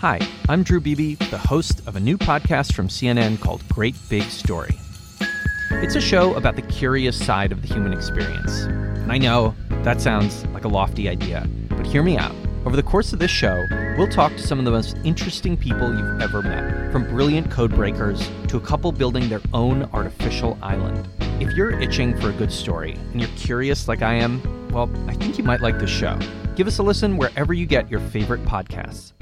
Hi, I'm Drew Beebe, the host of a new podcast from CNN called Great Big Story. It's a show about the curious side of the human experience. And I know that sounds like a lofty idea, but hear me out. Over the course of this show, we'll talk to some of the most interesting people you've ever met, from brilliant code breakers to a couple building their own artificial island. If you're itching for a good story and you're curious like I am, well, I think you might like this show. Give us a listen wherever you get your favorite podcasts.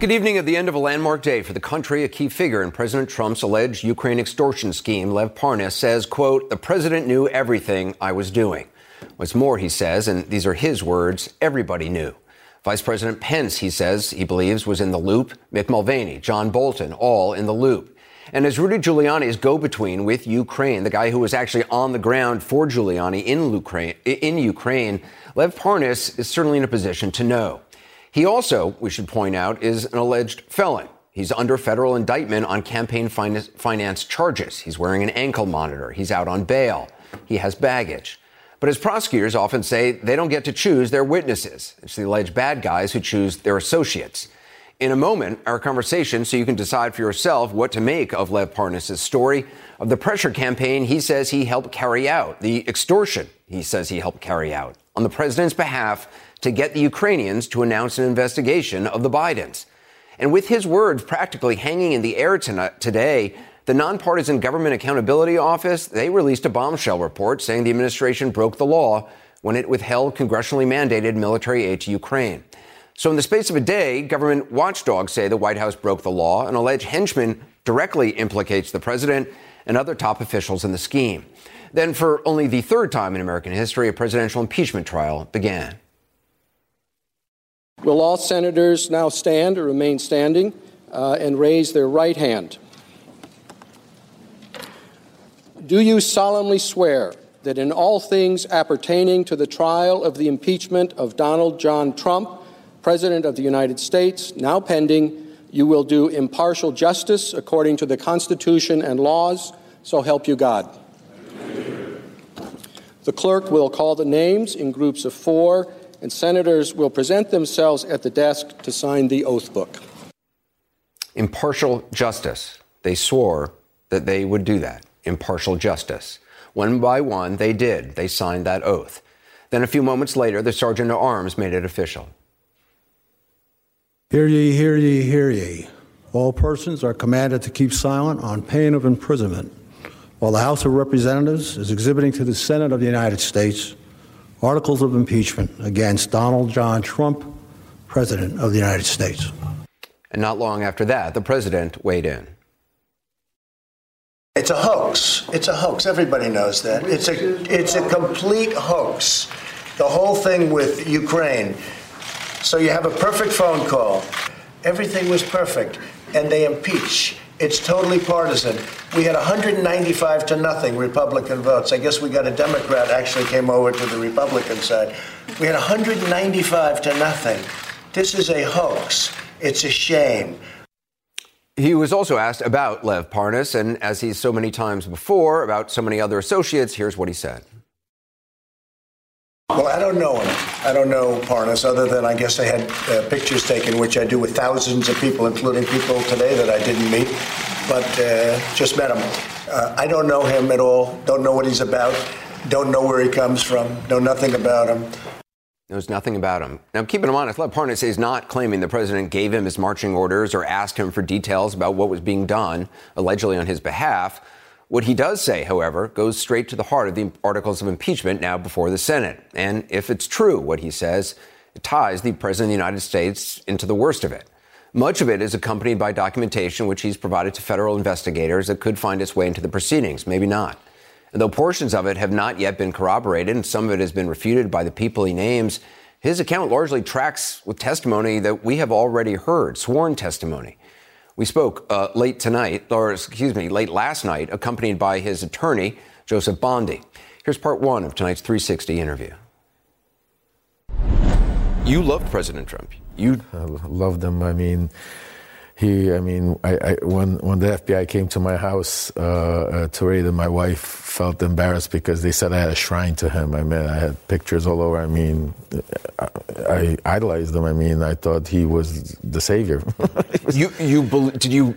Good evening. At the end of a landmark day for the country, a key figure in President Trump's alleged Ukraine extortion scheme, Lev Parnas, says, quote, the president knew everything I was doing. What's more, he says, and these are his words, everybody knew. Vice President Pence, he says, he believes was in the loop. Mick Mulvaney, John Bolton, all in the loop. And as Rudy Giuliani's go-between with Ukraine, the guy who was actually on the ground for Giuliani in Ukraine, in Ukraine Lev Parnas is certainly in a position to know. He also, we should point out, is an alleged felon. He's under federal indictment on campaign finance charges. He's wearing an ankle monitor. He's out on bail. He has baggage. But as prosecutors often say, they don't get to choose their witnesses. It's the alleged bad guys who choose their associates. In a moment, our conversation so you can decide for yourself what to make of Lev Parnas' story, of the pressure campaign he says he helped carry out, the extortion he says he helped carry out on the president's behalf to get the Ukrainians to announce an investigation of the Bidens. And with his words practically hanging in the air tonight, today, the nonpartisan Government Accountability Office, they released a bombshell report saying the administration broke the law when it withheld congressionally mandated military aid to Ukraine. So in the space of a day, government watchdogs say the White House broke the law. An alleged henchman directly implicates the president and other top officials in the scheme. Then, for only the third time in American history, a presidential impeachment trial began. Will all senators now stand or remain standing uh, and raise their right hand? Do you solemnly swear that in all things appertaining to the trial of the impeachment of Donald John Trump, President of the United States, now pending, you will do impartial justice according to the Constitution and laws, so help you God? The clerk will call the names in groups of four and senators will present themselves at the desk to sign the oath book. Impartial justice. They swore that they would do that. Impartial justice. One by one, they did. They signed that oath. Then a few moments later, the sergeant at arms made it official. Hear ye, hear ye, hear ye. All persons are commanded to keep silent on pain of imprisonment while the House of Representatives is exhibiting to the Senate of the United States articles of impeachment against Donald John Trump, President of the United States. And not long after that, the president weighed in. It's a hoax. It's a hoax. Everybody knows that. It's a it's a complete hoax. The whole thing with Ukraine. So you have a perfect phone call. Everything was perfect and they impeach. It's totally partisan. We had 195 to nothing Republican votes. I guess we got a Democrat actually came over to the Republican side. We had 195 to nothing. This is a hoax. It's a shame. He was also asked about Lev Parnas, and as he's so many times before, about so many other associates, here's what he said. Well, I don't know him. I don't know Parnas, other than I guess I had uh, pictures taken, which I do with thousands of people, including people today that I didn't meet, but uh, just met him. Uh, I don't know him at all. Don't know what he's about. Don't know where he comes from. Know nothing about him. Knows nothing about him. Now, keep in mind, Lev Parnas is not claiming the president gave him his marching orders or asked him for details about what was being done, allegedly on his behalf. What he does say, however, goes straight to the heart of the articles of impeachment now before the Senate. And if it's true, what he says, it ties the President of the United States into the worst of it. Much of it is accompanied by documentation which he's provided to federal investigators that could find its way into the proceedings, maybe not. And though portions of it have not yet been corroborated and some of it has been refuted by the people he names, his account largely tracks with testimony that we have already heard, sworn testimony. We spoke uh, late tonight, or excuse me, late last night, accompanied by his attorney, Joseph Bondy. Here's part one of tonight's 360 interview. You loved President Trump. You I loved him. I mean, he, I mean, I, I, when when the FBI came to my house uh, uh, to raid it, my wife felt embarrassed because they said I had a shrine to him. I mean, I had pictures all over. I mean, I, I idolized him. I mean, I thought he was the savior. you you did you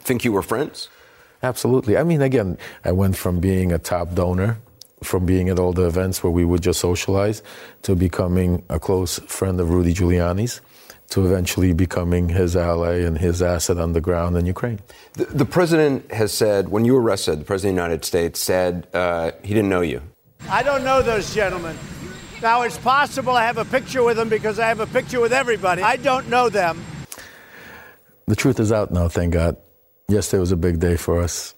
think you were friends? Absolutely. I mean, again, I went from being a top donor, from being at all the events where we would just socialize, to becoming a close friend of Rudy Giuliani's to eventually becoming his ally and his asset on the ground in Ukraine. The, the president has said, when you were arrested, the president of the United States said uh, he didn't know you. I don't know those gentlemen. Now, it's possible I have a picture with them because I have a picture with everybody. I don't know them. The truth is out now, thank God. Yesterday was a big day for us.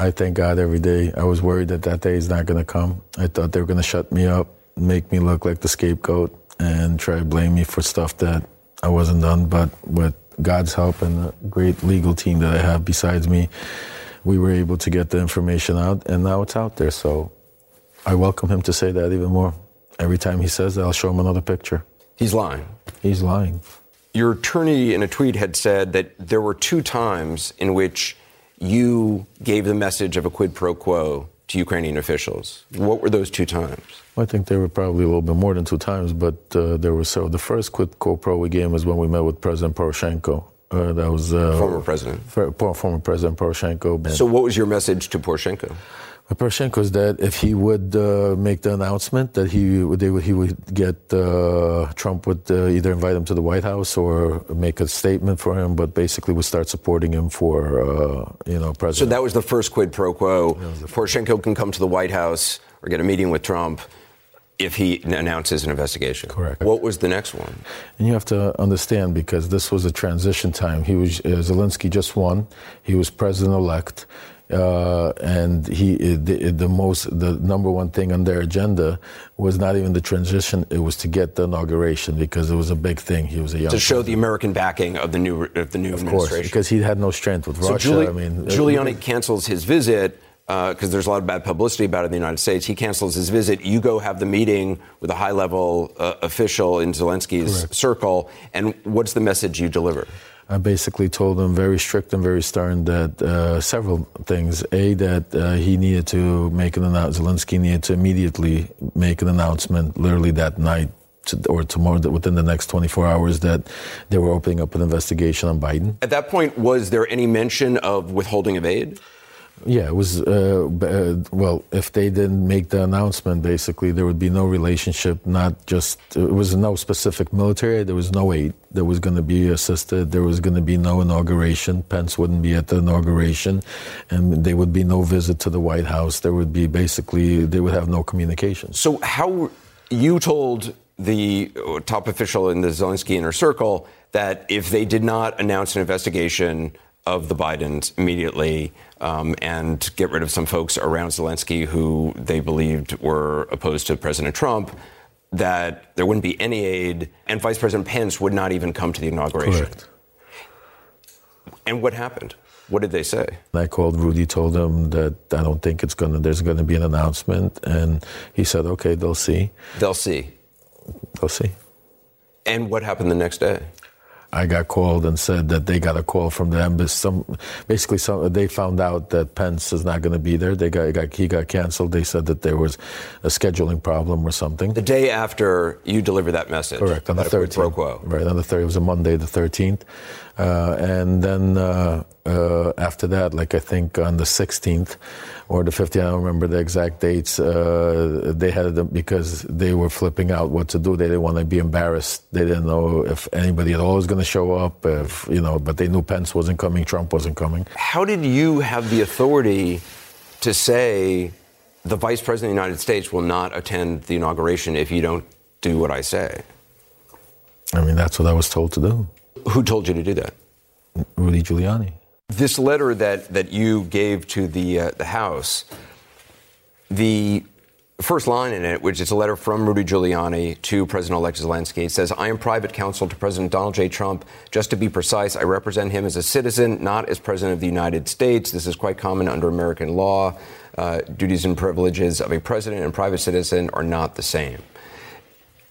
I thank God every day. I was worried that that day is not going to come. I thought they were going to shut me up, make me look like the scapegoat, and try to blame me for stuff that I wasn't done, but with God's help and a great legal team that I have besides me, we were able to get the information out, and now it's out there. So I welcome him to say that even more. Every time he says that, I'll show him another picture. He's lying. He's lying. Your attorney in a tweet had said that there were two times in which you gave the message of a quid pro quo to Ukrainian officials. What were those two times? I think there were probably a little bit more than two times, but uh, there were so. The first quid pro quo we gave was when we met with President Poroshenko. Uh, that was uh, former president. former President Poroshenko. So, what was your message to Poroshenko? Poroshenko is that if he would uh, make the announcement that he would, would he would get uh, Trump would uh, either invite him to the White House or make a statement for him, but basically would start supporting him for uh, you know president. So that was the first quid pro quo. Poroshenko can come to the White House or get a meeting with Trump if he announces an investigation. Correct. What was the next one? And you have to understand because this was a transition time. He was uh, Zelensky just won. He was president elect. Uh, and he the, the, most the number one thing on their agenda was not even the transition it was to get the inauguration because it was a big thing he was a young to show president. the american backing of the new of the new of administration course, because he had no strength with so russia i mean giuliani it, cancels his visit because uh, there's a lot of bad publicity about it in the United States. He cancels his visit. You go have the meeting with a high level uh, official in Zelensky's Correct. circle. And what's the message you deliver? I basically told him very strict and very stern that uh, several things. A, that uh, he needed to make an announcement, Zelensky needed to immediately make an announcement, literally that night to, or tomorrow, within the next 24 hours, that they were opening up an investigation on Biden. At that point, was there any mention of withholding of aid? Yeah, it was, uh, uh, well, if they didn't make the announcement, basically, there would be no relationship, not just, it was no specific military, there was no aid that was going to be assisted, there was going to be no inauguration, Pence wouldn't be at the inauguration, and there would be no visit to the White House, there would be basically, they would have no communication. So, how, you told the top official in the Zelensky inner circle that if they did not announce an investigation, of the Bidens immediately um, and get rid of some folks around Zelensky who they believed were opposed to President Trump, that there wouldn't be any aid, and Vice President Pence would not even come to the inauguration. Correct. And what happened? What did they say? I called Rudy, told him that I don't think it's gonna. There's gonna be an announcement, and he said, "Okay, they'll see." They'll see. They'll see. And what happened the next day? I got called and said that they got a call from the embassy. Some, basically, some, they found out that Pence is not going to be there. They got, got, he got canceled. They said that there was a scheduling problem or something. The day after you delivered that message. Correct on the thirteenth. Right on the third. It was a Monday, the thirteenth, uh, and then uh, uh, after that, like I think on the sixteenth or the 15th, I don't remember the exact dates. Uh, they had them because they were flipping out what to do. They didn't want to be embarrassed. They didn't know if anybody at all was going to show up. If you know, but they knew Pence wasn't coming, Trump wasn't coming. How did you have the authority to say the Vice President of the United States will not attend the inauguration if you don't do what I say? I mean, that's what I was told to do. Who told you to do that? Rudy Giuliani. This letter that, that you gave to the, uh, the House, the first line in it, which is a letter from Rudy Giuliani to President elect Zelensky, says, I am private counsel to President Donald J. Trump. Just to be precise, I represent him as a citizen, not as President of the United States. This is quite common under American law. Uh, duties and privileges of a president and private citizen are not the same.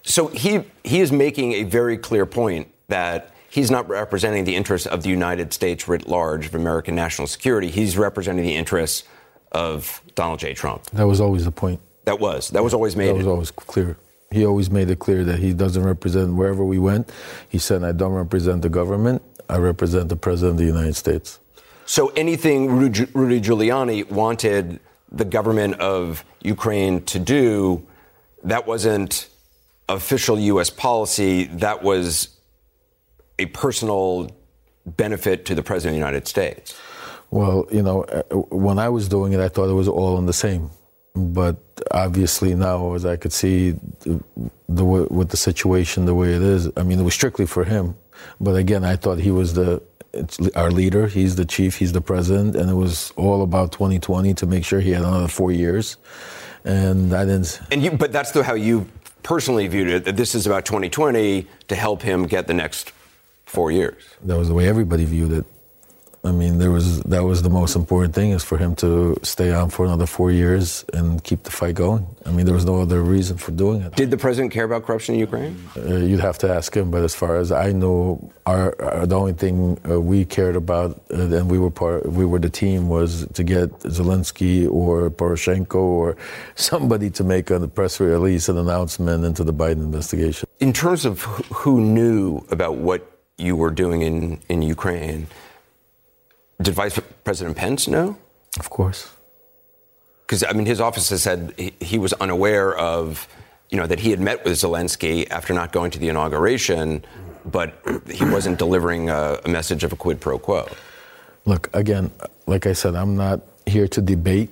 So he, he is making a very clear point that he's not representing the interests of the United States writ large, of American national security. He's representing the interests of Donald J. Trump. That was always the point. That was. That was always made. That was always clear. He always made it clear that he doesn't represent wherever we went. He said, I don't represent the government, I represent the President of the United States. So anything Rudy Giuliani wanted the government of Ukraine to do, that wasn't official U.S. policy. That was a personal benefit to the President of the United States. Well, you know, uh, when I was doing it, I thought it was all in the same. But obviously now, as I could see, the, the with the situation the way it is, I mean, it was strictly for him. But again, I thought he was the our leader. He's the chief. He's the president, and it was all about 2020 to make sure he had another four years. And I didn't. And you, but that's the, how you personally viewed it. That this is about 2020 to help him get the next four years. That was the way everybody viewed it. I mean, there was that was the most important thing is for him to stay on for another four years and keep the fight going. I mean, there was no other reason for doing it. Did the president care about corruption in Ukraine? Uh, you'd have to ask him. But as far as I know, our, our the only thing uh, we cared about, uh, and we were part, we were the team, was to get Zelensky or Poroshenko or somebody to make a press release, an announcement into the Biden investigation. In terms of who knew about what you were doing in in Ukraine did Vice President Pence know? Of course. Because I mean, his office has said he, he, was unaware of, you know, that he had met with Zelensky after not going to the inauguration, but he wasn't delivering a, a message of a quid pro quo. Look, again, like I said, I'm not here to debate.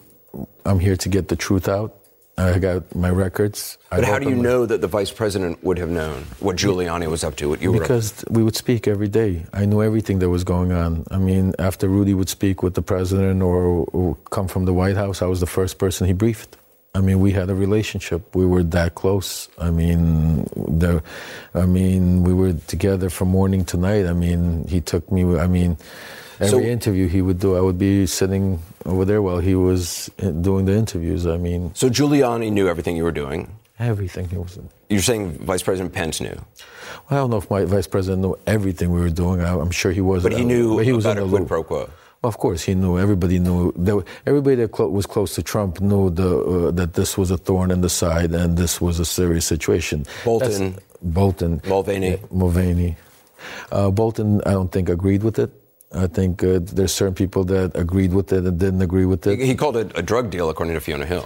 I'm here to get the truth out. I got my records. But how do you know that the vice president would have known what Giuliani was up to? What you because we would speak every day. I knew everything that was going on. I mean, after Rudy would speak with the president or, or come from the White House, I was the first person he briefed. I mean, we had a relationship. We were that close. I mean, the, I mean, we were together from morning to night. I mean, he took me. I mean, every so, interview he would do, I would be sitting over there while he was eh, doing the interviews. I mean, so Giuliani knew everything you were doing. Everything he was. You're saying Vice President Pence knew. Well, I don't know if my Vice President knew everything we were doing. I, am sure he was. But he knew he was about a quid pro quo. Of course, he knew. Everybody knew. That, everybody that clo- was close to Trump knew the, uh, that this was a thorn in the side and this was a serious situation. Bolton. That's, Bolton. Mulvaney. Mulvaney. Uh, Bolton, I don't think agreed with it. I think uh, there's certain people that agreed with it and didn't agree with it. He, he called it a drug deal, according to Fiona Hill.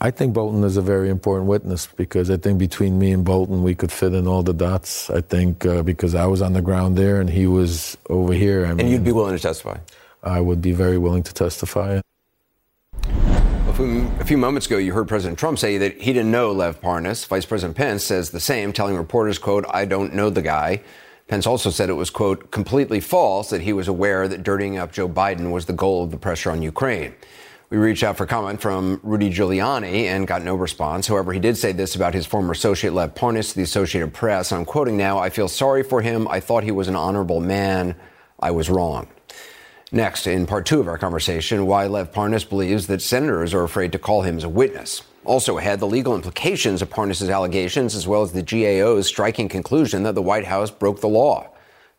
I think Bolton is a very important witness because I think between me and Bolton, we could fit in all the dots. I think uh, because I was on the ground there and he was over here. I and you'd be willing to testify? I would be very willing to testify. A few moments ago, you heard President Trump say that he didn't know Lev Parnas. Vice President Pence says the same, telling reporters, quote, I don't know the guy. Pence also said it was, quote, completely false that he was aware that dirtying up Joe Biden was the goal of the pressure on Ukraine. We reached out for comment from Rudy Giuliani and got no response. However, he did say this about his former associate Lev Parnas to the Associated Press. I'm quoting now I feel sorry for him. I thought he was an honorable man. I was wrong. Next, in part two of our conversation, why Lev Parnas believes that senators are afraid to call him as a witness. Also ahead, the legal implications of Parnas's allegations, as well as the GAO's striking conclusion that the White House broke the law.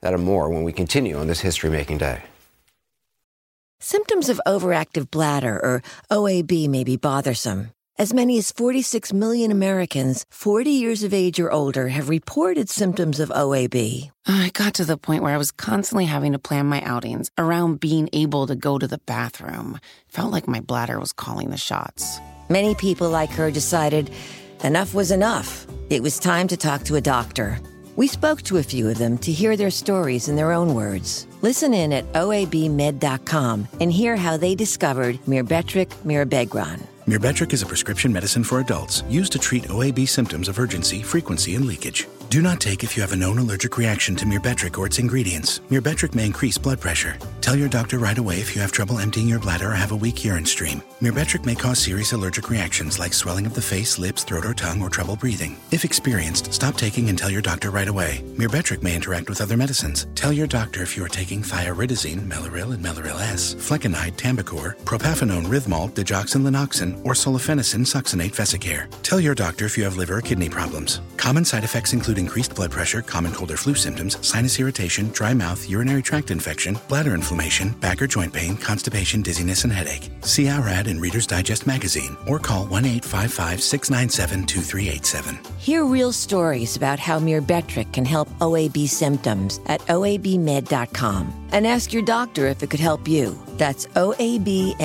That and more when we continue on this history making day. Symptoms of overactive bladder, or OAB, may be bothersome. As many as 46 million Americans 40 years of age or older have reported symptoms of OAB. Uh, I got to the point where I was constantly having to plan my outings around being able to go to the bathroom. Felt like my bladder was calling the shots. Many people like her decided enough was enough. It was time to talk to a doctor. We spoke to a few of them to hear their stories in their own words. Listen in at oabmed.com and hear how they discovered Myrbetriq mirabegron. Myrbetriq is a prescription medicine for adults used to treat OAB symptoms of urgency, frequency, and leakage. Do not take if you have a known allergic reaction to Myrbetriq or its ingredients. Myrbetriq may increase blood pressure. Tell your doctor right away if you have trouble emptying your bladder or have a weak urine stream. Myrbetriq may cause serious allergic reactions like swelling of the face, lips, throat, or tongue, or trouble breathing. If experienced, stop taking and tell your doctor right away. Myrbetriq may interact with other medicines. Tell your doctor if you are taking thioridazine, Mellaril and Mellaril S, flecainide, Tambocor, propafenone, Rythmol, digoxin, Lanoxin, or solifenacin, succinate, vesicare. Tell your doctor if you have liver or kidney problems. Common side effects include increased blood pressure, common cold or flu symptoms, sinus irritation, dry mouth, urinary tract infection, bladder inflammation, back or joint pain, constipation, dizziness, and headache. See our ad in Reader's Digest magazine or call 1 855 697 2387. Hear real stories about how Myrbetriq can help OAB symptoms at OABmed.com and ask your doctor if it could help you. That's OABMED.com.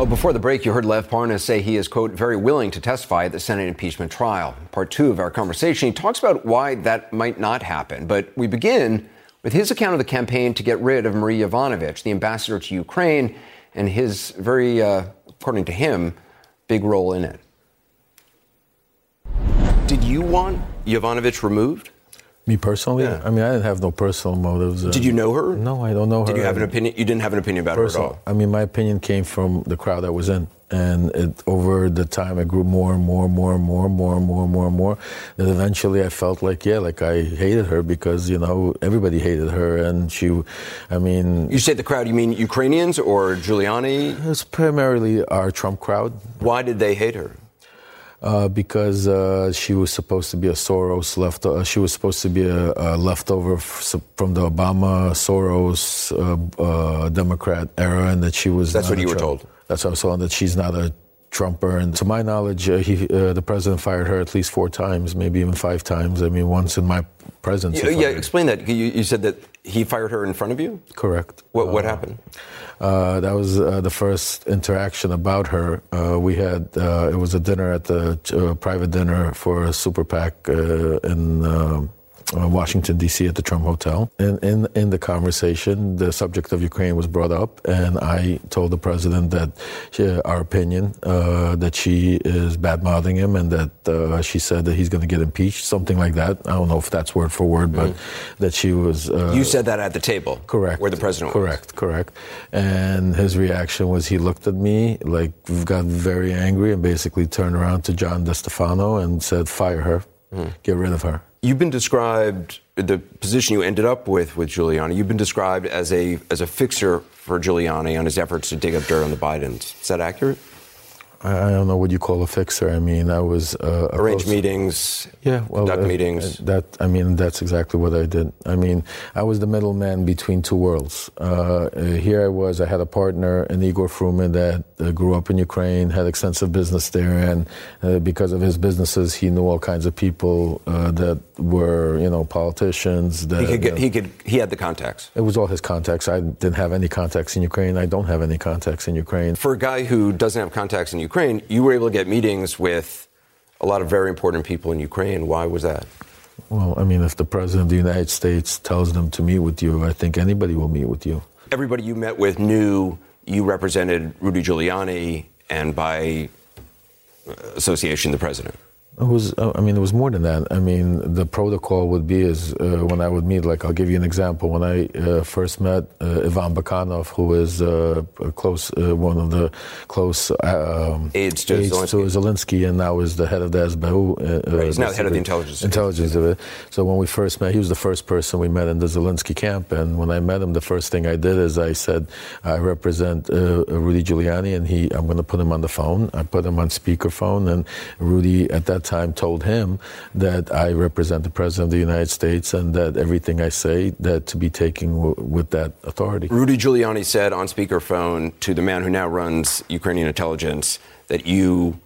Oh, before the break, you heard Lev Parnas say he is, quote, very willing to testify at the Senate impeachment trial. Part two of our conversation, he talks about why that might not happen. But we begin with his account of the campaign to get rid of Marie Yovanovitch, the ambassador to Ukraine, and his very, uh, according to him, big role in it. Did you want Yovanovitch removed? Me personally? Yeah. I mean, I didn't have no personal motives. Did you know her? No, I don't know her. Did you have an opinion? You didn't have an opinion about her at all. I mean, my opinion came from the crowd I was in. And it, over the time, it grew more and more and more and more and more and more and more and more. And eventually, I felt like, yeah, like I hated her because, you know, everybody hated her. And she, I mean, You say the crowd, you mean Ukrainians or Giuliani? it's primarily our Trump crowd. Why did they hate her? Uh, because uh, she was supposed to be a Soros left. Uh, she was supposed to be a, a leftover f- from the Obama Soros uh, uh, Democrat era, and that she was. That's not what you were told. That's what I was told. That she's not a Trumper, and to my knowledge, uh, he, uh, the president fired her at least four times, maybe even five times. I mean, once in my presence. Yeah, yeah, explain that. You, you said that he fired her in front of you? Correct. What, what happened? Uh, that was uh, the first interaction about her. Uh, we had uh, it was a dinner at the uh, private dinner for a super PAC uh, in. Uh, Washington D.C. at the Trump Hotel, and in in the conversation, the subject of Ukraine was brought up, and I told the president that she, our opinion uh, that she is bad mouthing him, and that uh, she said that he's going to get impeached, something like that. I don't know if that's word for word, but that she was. Uh, you said that at the table. Correct. Where the president was. Correct, correct. And his reaction was he looked at me, like, got very angry and basically turned around to John DeStefano and said, fire her, Hmm. get rid of her. You've been described the position you ended up with with Giuliani. You've been described as a as a fixer for Giuliani on his efforts to dig up dirt on the Bidens. Is that accurate? I I don't know what you call a fixer. I mean, I was uh, Arrange meetings. Yeah, well, conduct uh, meetings. That I mean, that's exactly what I did. I mean, I was the middleman between two worlds. Uh, uh, here I was. I had a partner, an Igor Fruman, that uh, grew up in Ukraine, had extensive business there, and uh, because of his businesses, he knew all kinds of people uh, that were, you know, politicians. That he could get, uh, he could he had the contacts. it was all his contacts. I didn't have any contacts in Ukraine. I don't have any contacts in Ukraine. For a guy who doesn't have contacts in Ukraine, you were able to get meetings with a lot of very important people in Ukraine. Why was that? Well, I mean, if the president of the United States tells them to meet with you, I think anybody will meet with you. Everybody you met with knew you represented Rudy Giuliani and by association the president. It was, uh, I mean, it was more than that. I mean, the protocol would be is uh, when I would meet, like, I'll give you an example. When I uh, first met uh, Ivan Bakanov, who is uh, a close, uh, one of the close uh, um, Aides to Zelensky. Zelensky, and now is the head of the SBU. Uh, Right, he's now the head of the intelligence. Intelligence of it. So when we first met, he was the first person we met in the Zelensky camp. And when I met him, the first thing I did is I said, I represent uh, Rudy Giuliani, and he, I'm going to put him on the phone. I put him on speakerphone, and Rudy at that time told him that I represent the president of the United States, and that everything I say that to be taken w- with that authority. Rudy Giuliani said on speakerphone to the man who now runs Ukrainian intelligence that you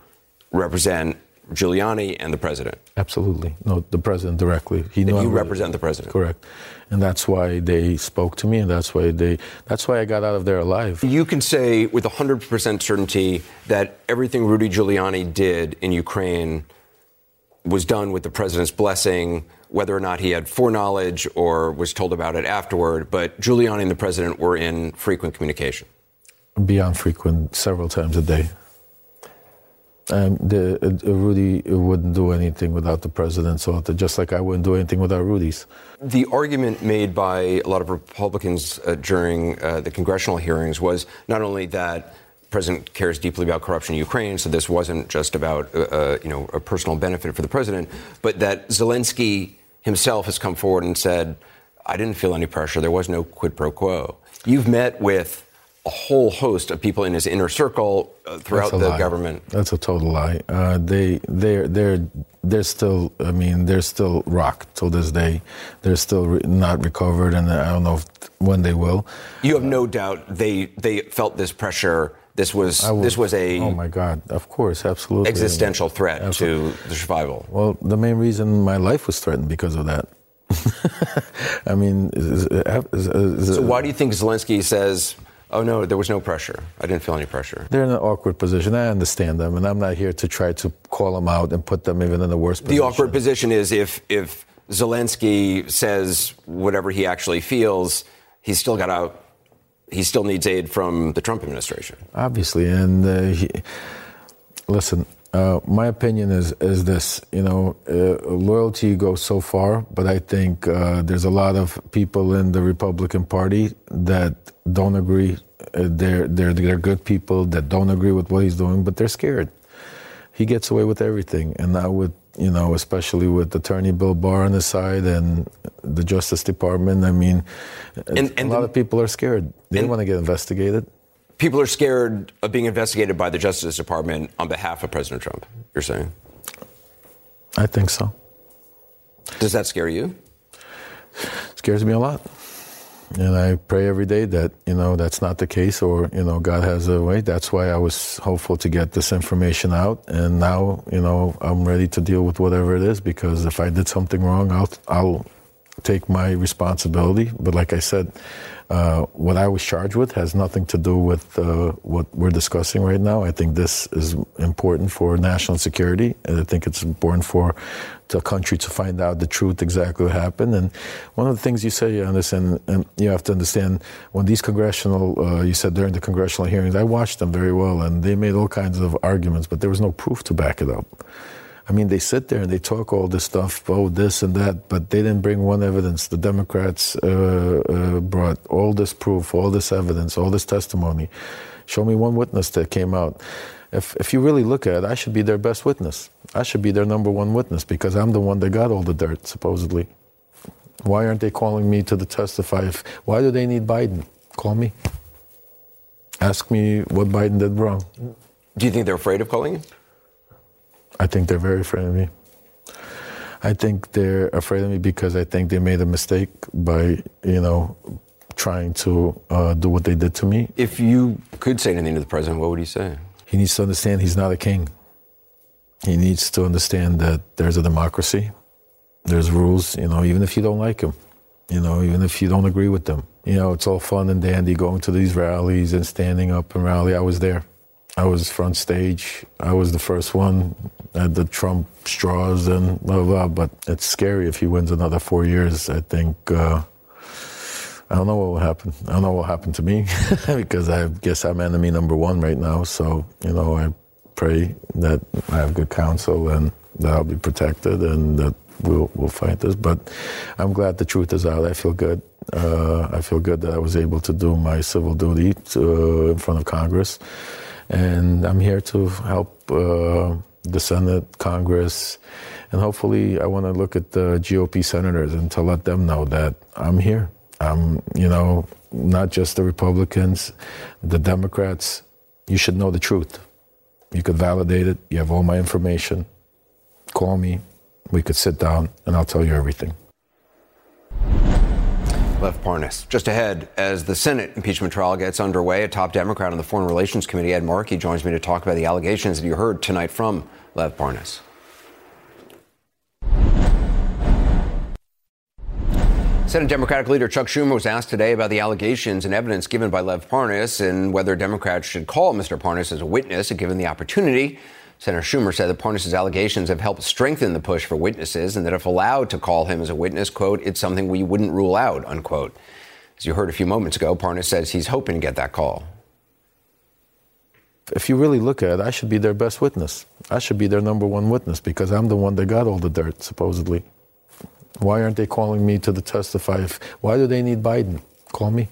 represent Giuliani and the president. Absolutely, no, the president directly. He knew you represent the president. Correct, and that's why they spoke to me, and that's why they. That's why I got out of there alive. You can say with 100% certainty that everything Rudy Giuliani did in Ukraine was done with the president's blessing, whether or not he had foreknowledge or was told about it afterward. But Giuliani and the president were in frequent communication. Beyond frequent, several times a day. Um, the, uh, Rudy wouldn't do anything without the president's author, just like I wouldn't do anything without Rudy's. The argument made by a lot of Republicans uh, during uh, the congressional hearings was not only that president cares deeply about corruption in Ukraine, so this wasn't just about uh, uh, you know a personal benefit for the president, but that Zelensky himself has come forward and said, "I didn't feel any pressure. There was no quid pro quo." You've met with a whole host of people in his inner circle uh, throughout the lie. government. That's a total lie. Uh, they they're they're they're still. I mean, they're still rocked till this day. They're still re- not recovered, and I don't know if, when they will. You have no doubt they they felt this pressure. This was this was a oh my god, of course, absolutely existential threat Absolutely. to the survival. Well, the main reason my life was threatened because of that. I mean, is, is, is, So why do you think Zelensky says, "Oh no, there was no pressure. I didn't feel any pressure." they're in an awkward position? I understand them, and I'm not here to try to call them out and put them even in the worst The awkward position is if if Zelensky says whatever he actually feels, he's still got to he still needs aid from the Trump administration. obviously. And uh, he, listen, uh, my opinion is is this: you know, uh, loyalty goes so far, but I think uh, there's a lot of people in the Republican Party that don't agree. Uh, they're they're they're good people that don't agree with what he's doing, but they're scared. He gets away with everything, and now with you know, especially with Attorney Bill Barr on the side and the Justice Department. I mean, And- and a lot the- of people are scared. They and- want to get investigated. People are scared of being investigated by the Justice Department on behalf of President Trump. You're saying? I think so. Does that scare you? scares me a lot. And I pray every day that, you know, that's not the case or, you know, God has a way. That's why I was hopeful to get this information out. And now, you know, I'm ready to deal with whatever it is because if I did something wrong, I'll, I'll take my responsibility. But like I said, uh, what I was charged with has nothing to do with uh, what we're discussing right now. I think this is important for national security, and I think it's important for the country to find out the truth, exactly what happened. And one of the things you say, you understand, and you have to understand when these congressional, uh, you said during the congressional hearings, I watched them very well, and they made all kinds of arguments, but there was no proof to back it up. I mean, they sit there and they talk all this stuff, oh, this and that, but they didn't bring one evidence. The Democrats uh, uh, brought all this proof, all this evidence, all this testimony. Show me one witness that came out. If, if you really look at it, I should be their best witness. I should be their number one witness because I'm the one that got all the dirt, supposedly. Why aren't they calling me to the testify? If, why do they need Biden? Call me. Ask me what Biden did wrong. Do you think they're afraid of calling you? I think they're very afraid of me. I think they're afraid of me because I think they made a mistake by, you know, trying to uh, do what they did to me. If you could say anything to the president, what would you say? He needs to understand he's not a king. He needs to understand that there's a democracy, there's rules, you know, even if you don't like him, you know, even if you don't agree with them. You know, it's all fun and dandy going to these rallies and standing up and rally. I was there. I was front stage. I was the first one at the Trump straws and blah, blah, blah. But it's scary if he wins another four years. I think, uh, I don't know what will happen. I don't know what will happen to me because I guess I'm enemy number one right now. So, you know, I pray that I have good counsel and that I'll be protected and that we'll, we'll fight this. But I'm glad the truth is out. I feel good. Uh, I feel good that I was able to do my civil duty to, in front of Congress. And I'm here to help uh, the Senate, Congress, and hopefully I want to look at the GOP senators and to let them know that I'm here. I'm, you know, not just the Republicans, the Democrats. You should know the truth. You could validate it. You have all my information. Call me. We could sit down and I'll tell you everything. Lev Parnas. Just ahead, as the Senate impeachment trial gets underway, a top Democrat on the Foreign Relations Committee, Ed Markey, joins me to talk about the allegations that you heard tonight from Lev Parnas. Senate Democratic leader Chuck Schumer was asked today about the allegations and evidence given by Lev Parnas and whether Democrats should call Mr. Parnas as a witness if given the opportunity. Senator Schumer said that Parnas' allegations have helped strengthen the push for witnesses and that if allowed to call him as a witness, quote, it's something we wouldn't rule out, unquote. As you heard a few moments ago, Parnas says he's hoping to get that call. if you really look at it, I should be their best witness. I should be their number one witness because I'm the one that got all the dirt, supposedly. Why aren't they calling me to the testify? If, why do they need Biden? Call me.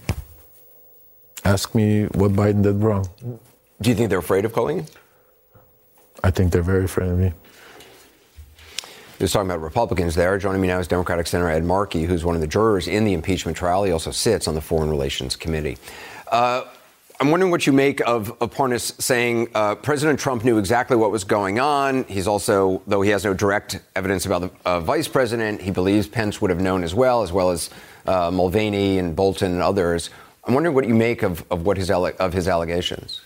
Ask me what Biden did wrong. Do you think they're afraid of calling you? I think they're very afraid of me. Just talking about Republicans there. Joining me now is Democratic Senator Ed Markey, who's one of the jurors in the impeachment trial. He also sits on the Foreign Relations Committee. Uh, I'm wondering what you make of, of saying uh, President Trump knew exactly what was going on. He's also, though he has no direct evidence about the uh, vice president, he believes Pence would have known as well, as well as uh, Mulvaney and Bolton and others. I'm wondering what you make of, of what his of his allegations.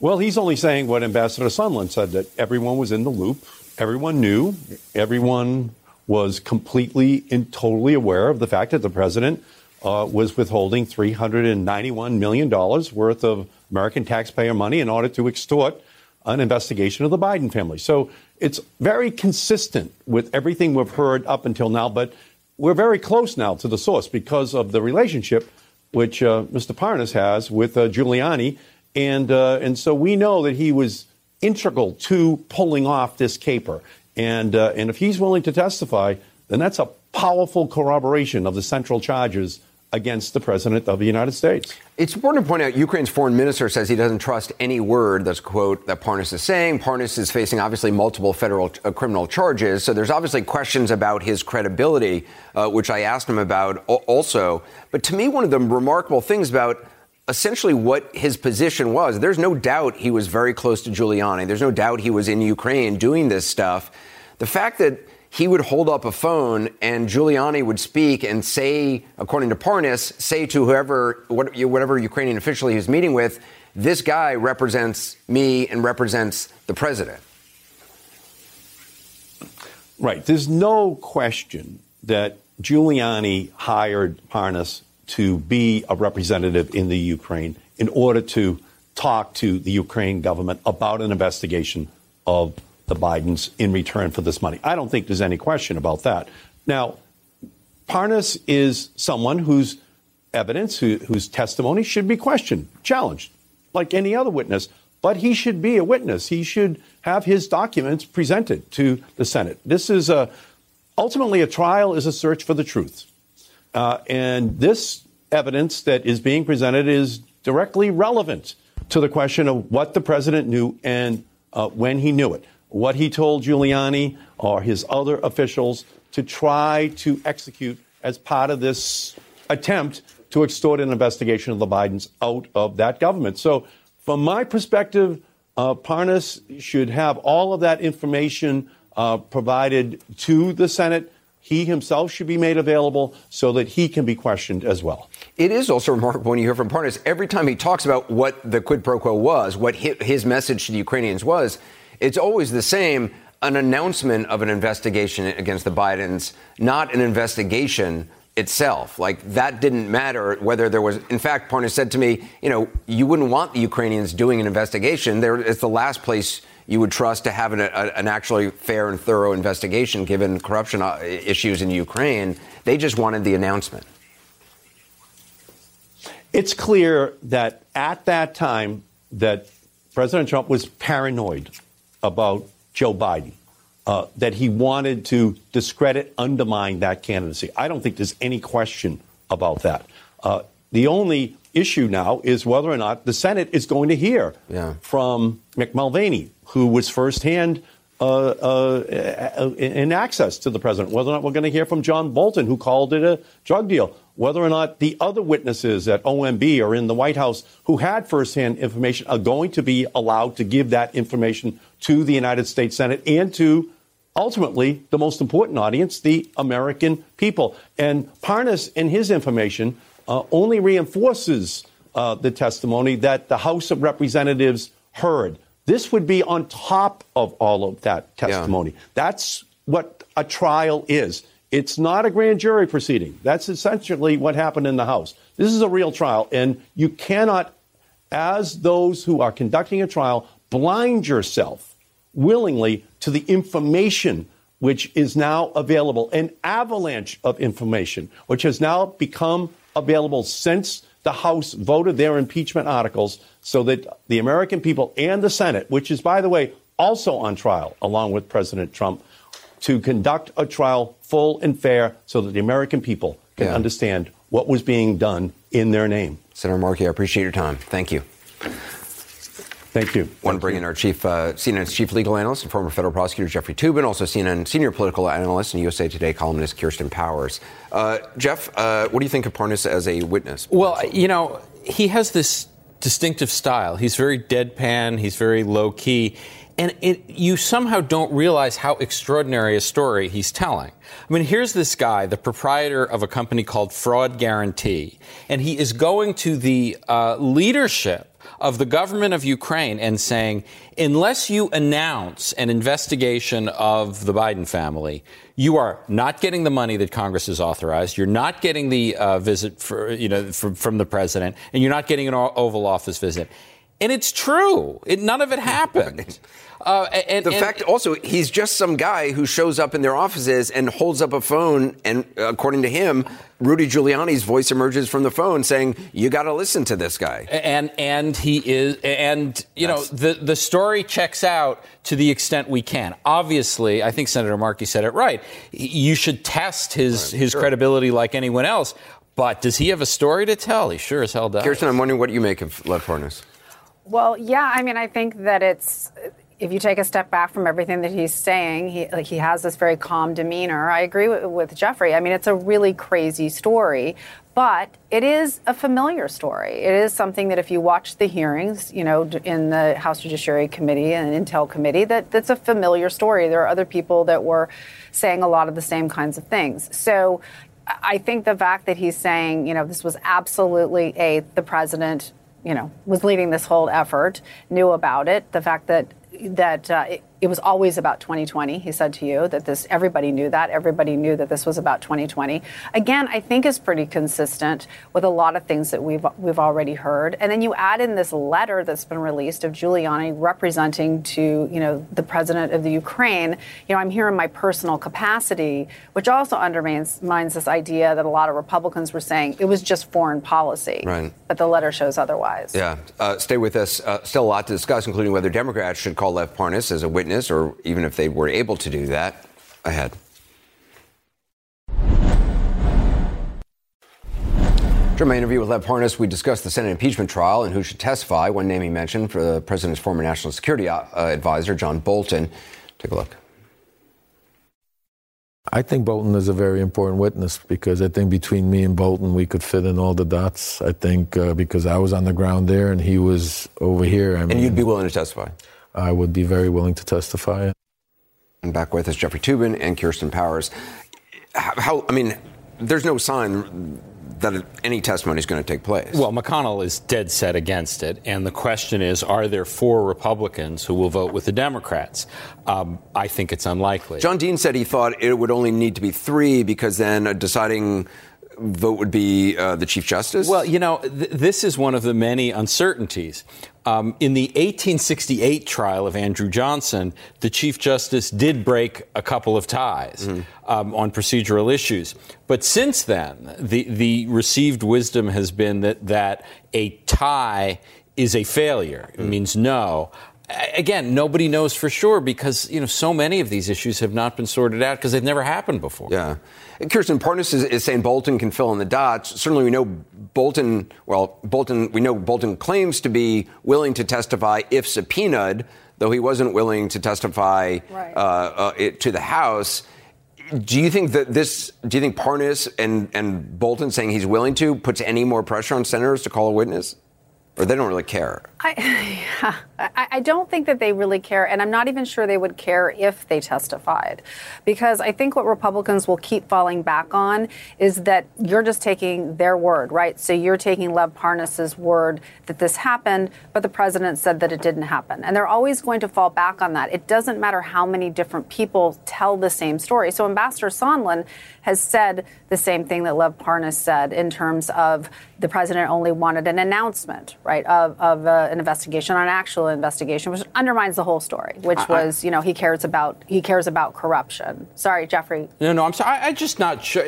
Well, he's only saying what Ambassador Sondland said that everyone was in the loop, everyone knew, everyone was completely and totally aware of the fact that the president uh, was withholding $391 million worth of American taxpayer money in order to extort an investigation of the Biden family. So it's very consistent with everything we've heard up until now, but we're very close now to the source because of the relationship which uh, Mr. Parnas has with uh, Giuliani and, uh, and so we know that he was integral to pulling off this caper. And, uh, and if he's willing to testify, then that's a powerful corroboration of the central charges against the president of the United States. It's important to point out Ukraine's foreign minister says he doesn't trust any word that's quote that Parnas is saying. Parnas is facing obviously multiple federal uh, criminal charges, so there's obviously questions about his credibility, uh, which I asked him about also. But to me, one of the remarkable things about essentially what his position was. There's no doubt he was very close to Giuliani. There's no doubt he was in Ukraine doing this stuff. The fact that he would hold up a phone and Giuliani would speak and say, according to Parnas, say to whoever, whatever Ukrainian official he was meeting with, this guy represents me and represents the president. Right. There's no question that Giuliani hired Parnas to be a representative in the Ukraine in order to talk to the Ukraine government about an investigation of the Bidens in return for this money. I don't think there's any question about that. Now, Parnas is someone whose evidence, who, whose testimony should be questioned, challenged, like any other witness. But he should be a witness. He should have his documents presented to the Senate. This is a, ultimately a trial is a search for the truth. Uh, and this evidence that is being presented is directly relevant to the question of what the president knew and uh, when he knew it, what he told Giuliani or his other officials to try to execute as part of this attempt to extort an investigation of the Bidens out of that government. So, from my perspective, uh, Parnas should have all of that information uh, provided to the Senate he himself should be made available so that he can be questioned as well. It is also remarkable when you hear from Parnas, every time he talks about what the quid pro quo was, what his message to the Ukrainians was, it's always the same an announcement of an investigation against the Bidens, not an investigation itself. Like that didn't matter whether there was. In fact, Parnas said to me, you know, you wouldn't want the Ukrainians doing an investigation. There, it's the last place you would trust to have an, a, an actually fair and thorough investigation given corruption uh, issues in Ukraine. They just wanted the announcement. It's clear that at that time that President Trump was paranoid about Joe Biden, uh, that he wanted to discredit, undermine that candidacy. I don't think there's any question about that. Uh, the only issue now is whether or not the Senate is going to hear yeah. from Mick Mulvaney, who was firsthand uh, uh, in access to the president, whether or not we're going to hear from John Bolton, who called it a drug deal, whether or not the other witnesses at OMB or in the White House who had firsthand information are going to be allowed to give that information to the United States Senate and to ultimately the most important audience, the American people. And Parnas and his information uh, only reinforces uh, the testimony that the House of Representatives heard. This would be on top of all of that testimony. Yeah. That's what a trial is. It's not a grand jury proceeding. That's essentially what happened in the House. This is a real trial, and you cannot, as those who are conducting a trial, blind yourself willingly to the information which is now available, an avalanche of information, which has now become available since the House voted their impeachment articles so that the American people and the Senate, which is, by the way, also on trial along with President Trump, to conduct a trial full and fair so that the American people can Yeah. understand what was being done in their name. Senator Markey, I appreciate your time. Thank you. Thank you. Want to bring in our chief, uh, CNN's chief legal analyst and former federal prosecutor Jeffrey Toobin, also CNN senior political analyst and USA Today columnist Kirsten Powers. Uh, Jeff, uh, what do you think of Parnas as a witness? Well, you know, he has this distinctive style. He's very deadpan, he's very low key. And it, you somehow don't realize how extraordinary a story he's telling. I mean, here's this guy, the proprietor of a company called Fraud Guarantee, and he is going to the uh, leadership of the government of Ukraine and saying, unless you announce an investigation of the Biden family, you are not getting the money that Congress has authorized. You're not getting the uh, visit for, you know, from, from the president, and you're not getting an o- Oval Office visit. And it's true. It, none of it happened. Uh, and, the and- fact also, he's just some guy who shows up in their offices and holds up a phone, and according to him, Rudy Giuliani's voice emerges from the phone saying, "You got to listen to this guy." and and he is and you know the the story checks out to the extent we can obviously i think senator markey said it right you should test his his sure. credibility like anyone else but does he have a story to tell he sure as hell does Kirsten, I'm wondering what you make of Lev Parnas. Well, yeah, I mean, I think that it's if you take a step back from everything that he's saying, he like he has this very calm demeanor. I agree with, with Jeffrey. I mean, it's a really crazy story, but it is a familiar story. It is something that if you watch the hearings, you know, in the House Judiciary Committee and Intel Committee, that that's a familiar story. There are other people that were saying a lot of the same kinds of things. So. I think the fact that he's saying, you know, this was absolutely a the president you know, was leading this whole effort, knew about it. The fact that that uh, it was always about 2020. He said to you that this everybody knew that everybody knew that this was about 2020. Again, I think is pretty consistent with a lot of things that we've we've already heard. And then you add in this letter that's been released of Giuliani representing to you know the president of the Ukraine. You know, I'm here in my personal capacity, which also undermines this idea that a lot of Republicans were saying it was just foreign policy. Right. But the letter shows otherwise. Yeah, uh, stay with us. Uh, still a lot to discuss, including whether Democrats should call Lev Parnas as a witness, or even if they were able to do that. Ahead. During my interview with Lev Parnas, we discussed the Senate impeachment trial and who should testify. One name he mentioned for the president's former national security uh, advisor, John Bolton. Take a look. I think Bolton is a very important witness because I think between me and Bolton, we could fit in all the dots. I think uh, because I was on the ground there and he was over here. I mean, And you'd be willing to testify? I would be very willing to testify. And back with us, Jeffrey Toobin and Kirsten Powers. How, how I mean, there's no sign that any testimony is going to take place. Well, McConnell is dead set against it, and the question is: Are there four Republicans who will vote with the Democrats? Um, I think it's unlikely. John Dean said he thought it would only need to be three because then a deciding vote would be uh, the Chief Justice. Well, you know, th- this is one of the many uncertainties. Um, in the 1868 trial of Andrew Johnson, the Chief Justice did break a couple of ties um, on procedural issues. But since then, the, the received wisdom has been that, that a tie is a failure. It means no. Again, nobody knows for sure because you know so many of these issues have not been sorted out because they've never happened before. Yeah. Kirsten Parnas is, is saying Bolton can fill in the dots. Certainly, we know Bolton, well, Bolton, we know Bolton claims to be willing to testify if subpoenaed, though he wasn't willing to testify Right. uh, uh, it, to the House. Do you think that this, do you think Parnas and, and Bolton saying he's willing to puts any more pressure on senators to call a witness? Or they don't really care? I, I I don't think that they really care, and I'm not even sure they would care if they testified, because I think what Republicans will keep falling back on is that you're just taking their word, right? So you're taking Lev Parnas's word that this happened, but the president said that it didn't happen, and they're always going to fall back on that. It doesn't matter how many different people tell the same story. So Ambassador Sondland has said the same thing that Lev Parnas said in terms of the president only wanted an announcement, right, of, of uh, an investigation an actual investigation, which undermines the whole story, which I, was, you know, he cares about he cares about corruption. Sorry, Jeffrey. No, no, I'm sorry. I, am just not sure.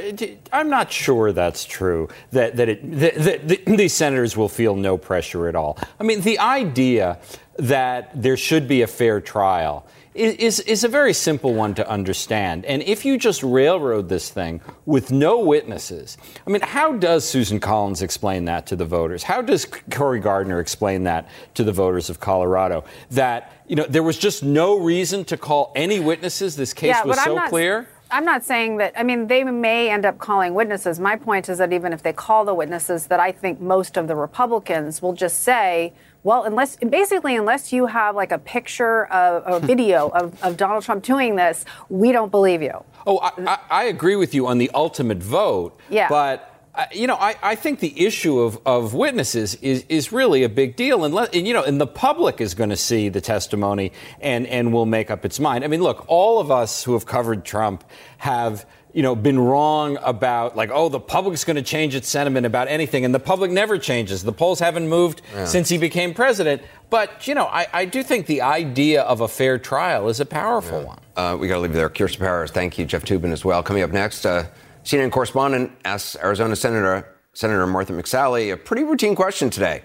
I'm not sure that's true. That that, it, that, that these senators will feel no pressure at all. I mean, the idea that there should be a fair trial is, is a very simple one to understand. And if you just railroad this thing with no witnesses, I mean, how does Susan Collins explain that to the voters? How does Cory Gardner explain that to the voters of Colorado? That, you know, there was just no reason to call any witnesses. This case yeah, was so not, clear. I'm not saying that, I mean, they may end up calling witnesses. My point is that even if they call the witnesses, that I think most of the Republicans will just say, well, unless basically, unless you have like a picture, of, a video of, of Donald Trump doing this, we don't believe you. Oh, I, I, I agree with you on the ultimate vote. Yeah. But uh, you know, I, I, think the issue of, of witnesses is, is really a big deal. And, let, and, you know, and the public is going to see the testimony and, and will make up its mind. I mean, look, all of us who have covered Trump have you know, been wrong about like, oh, the public's going to change its sentiment about anything, and the public never changes. The polls haven't moved yeah. since he became president. But you know, I, I, do think the idea of a fair trial is a powerful yeah. one. Uh, we got to leave it there. Kirsten Powers, thank you, Jeff Toobin as well. Coming up next, uh, CNN correspondent asks Arizona Senator Senator Martha McSally a pretty routine question today.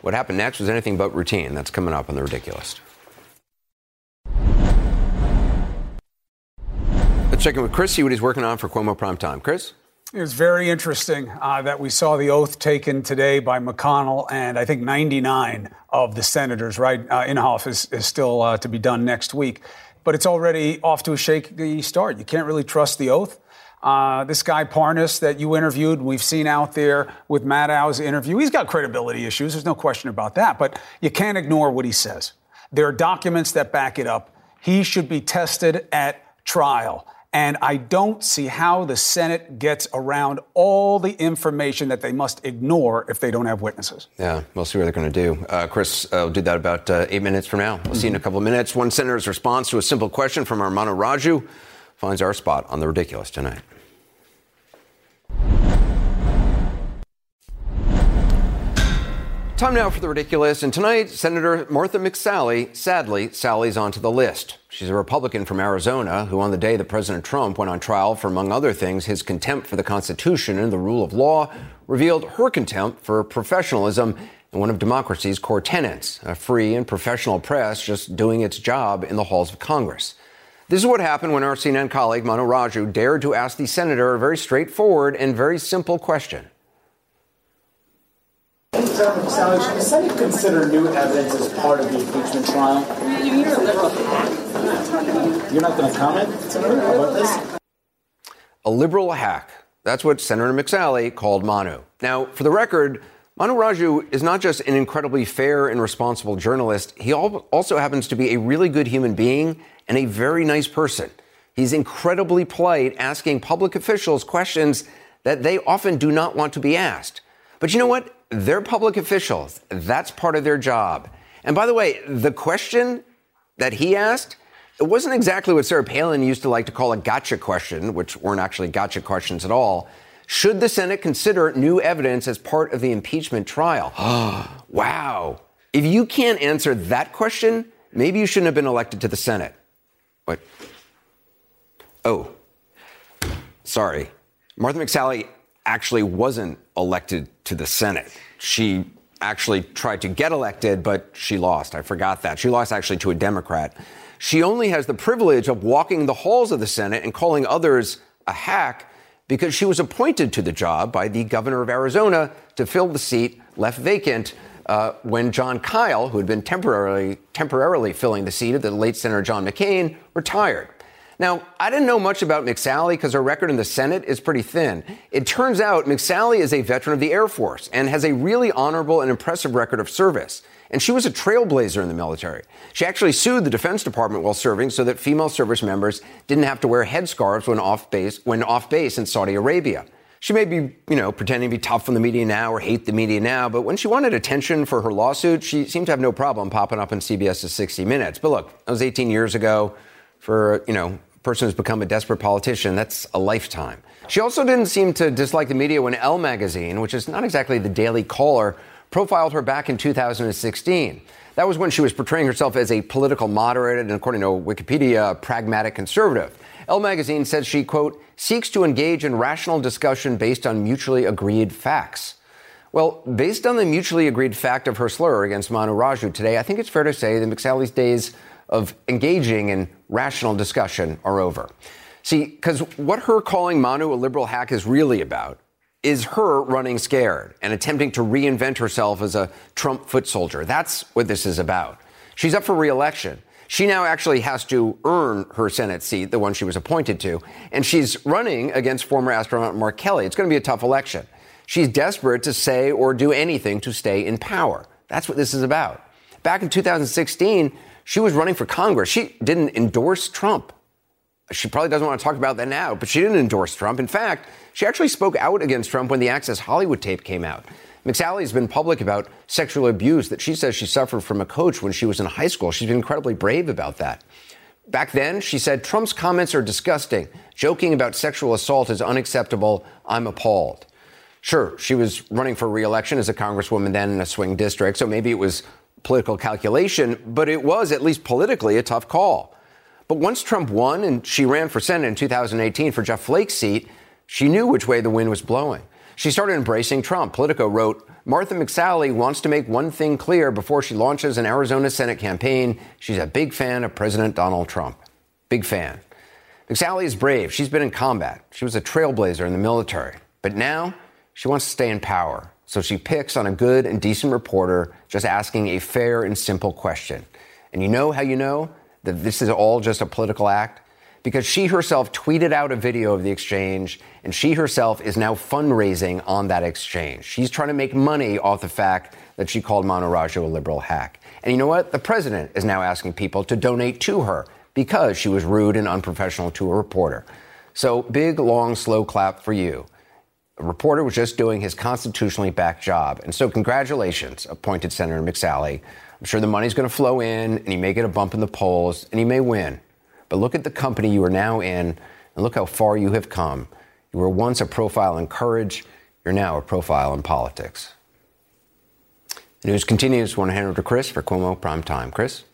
What happened next was anything but routine. That's coming up on the ridiculous. Let's check in with Chris, see what he's working on for Cuomo Prime Time. Chris? It was very interesting uh, that we saw the oath taken today by McConnell, and I think 99 of the senators, right? Uh, Inhofe is, is still uh, to be done next week. But it's already off to a shaky start. You can't really trust the oath. Uh, this guy Parnas that you interviewed, we've seen out there with Maddow's interview. He's got credibility issues. There's no question about that. But you can't ignore what he says. There are documents that back it up. He should be tested at trial. And I don't see how the Senate gets around all the information that they must ignore if they don't have witnesses. Yeah, we'll see what they're going to do. Uh, Chris, uh, will do that about uh, eight minutes from now. We'll mm-hmm. see in a couple of minutes. One senator's response to a simple question from Manu Raju finds our spot on the ridiculous tonight. Time now for the ridiculous. And tonight, Senator Martha McSally, sadly, Sally's onto the list. She's a Republican from Arizona who, on the day that President Trump went on trial for, among other things, his contempt for the Constitution and the rule of law, revealed her contempt for professionalism and one of democracy's core tenets a free and professional press just doing its job in the halls of Congress. This is what happened when our CNN colleague, Manu Raju, dared to ask the senator a very straightforward and very simple question. Senator Sally, should the Senate consider new evidence as part of the impeachment trial? You're a liberal. You're not going to comment, about this? A liberal hack. That's what Senator McSally called Manu. Now, for the record, Manu Raju is not just an incredibly fair and responsible journalist, he also happens to be a really good human being and a very nice person. He's incredibly polite, asking public officials questions that they often do not want to be asked. But you know what? They're public officials. That's part of their job. And by the way, the question that he asked, it wasn't exactly what Sarah Palin used to like to call a gotcha question, which weren't actually gotcha questions at all. Should the Senate consider new evidence as part of the impeachment trial? wow. If you can't answer that question, maybe you shouldn't have been elected to the Senate. What? Oh, sorry. Martha McSally actually wasn't elected to the Senate. She actually tried to get elected, but she lost. I forgot that. She lost actually to a Democrat. She only has the privilege of walking the halls of the Senate and calling others a hack because she was appointed to the job by the governor of Arizona to fill the seat left vacant uh, when Jon Kyl, who had been temporarily temporarily filling the seat of the late Senator John McCain, retired. Now, I didn't know much about McSally because her record in the Senate is pretty thin. It turns out McSally is a veteran of the Air Force and has a really honorable and impressive record of service. And she was a trailblazer in the military. She actually sued the Defense Department while serving so that female service members didn't have to wear headscarves when off base, when off base in Saudi Arabia. She may be, you know, pretending to be tough on the media now or hate the media now, but when she wanted attention for her lawsuit, she seemed to have no problem popping up on CBS's 60 Minutes. But look, that was 18 years ago for, you know, a person who's become a desperate politician, that's a lifetime. She also didn't seem to dislike the media when Elle magazine, which is not exactly the daily caller, profiled her back in 2016. That was when she was portraying herself as a political moderate and, according to Wikipedia, a pragmatic conservative. Elle magazine says she, quote, seeks to engage in rational discussion based on mutually agreed facts. Well, based on the mutually agreed fact of her slur against Manu Raju today, I think it's fair to say that McSally's days of engaging in rational discussion are over. See, because what her calling Manu a liberal hack is really about is her running scared and attempting to reinvent herself as a Trump foot soldier. That's what this is about. She's up for reelection. She now actually has to earn her Senate seat, the one she was appointed to, and she's running against former astronaut Mark Kelly. It's going to be a tough election. She's desperate to say or do anything to stay in power. That's what this is about. Back in 2016, she was running for Congress. She didn't endorse Trump. She probably doesn't want to talk about that now, but she didn't endorse Trump. In fact, she actually spoke out against Trump when the Access Hollywood tape came out. McSally's been public about sexual abuse that she says she suffered from a coach when she was in high school. She's been incredibly brave about that. Back then, she said Trump's comments are disgusting. Joking about sexual assault is unacceptable. I'm appalled. Sure, she was running for reelection as a congresswoman then in a swing district, so maybe it was political calculation, but it was at least politically a tough call. But once Trump won and she ran for Senate in 2018 for Jeff Flake's seat, she knew which way the wind was blowing. She started embracing Trump. Politico wrote, Martha McSally wants to make one thing clear before she launches an Arizona Senate campaign. She's a big fan of President Donald Trump. Big fan. McSally is brave. She's been in combat. She was a trailblazer in the military. But now she wants to stay in power, so she picks on a good and decent reporter just asking a fair and simple question. And you know how you know that this is all just a political act? Because she herself tweeted out a video of the exchange, and she herself is now fundraising on that exchange. She's trying to make money off the fact that she called Manu Raju a liberal hack. And you know what? The president is now asking people to donate to her because she was rude and unprofessional to a reporter. So big, long, slow clap for you. A reporter was just doing his constitutionally backed job. And so, congratulations, appointed Senator McSally. I'm sure the money's going to flow in, and he may get a bump in the polls, and he may win. But look at the company you are now in, and look how far you have come. You were once a profile in courage, you're now a profile in politics. The news continues. I want to hand over to Chris for Cuomo Prime Time. Chris?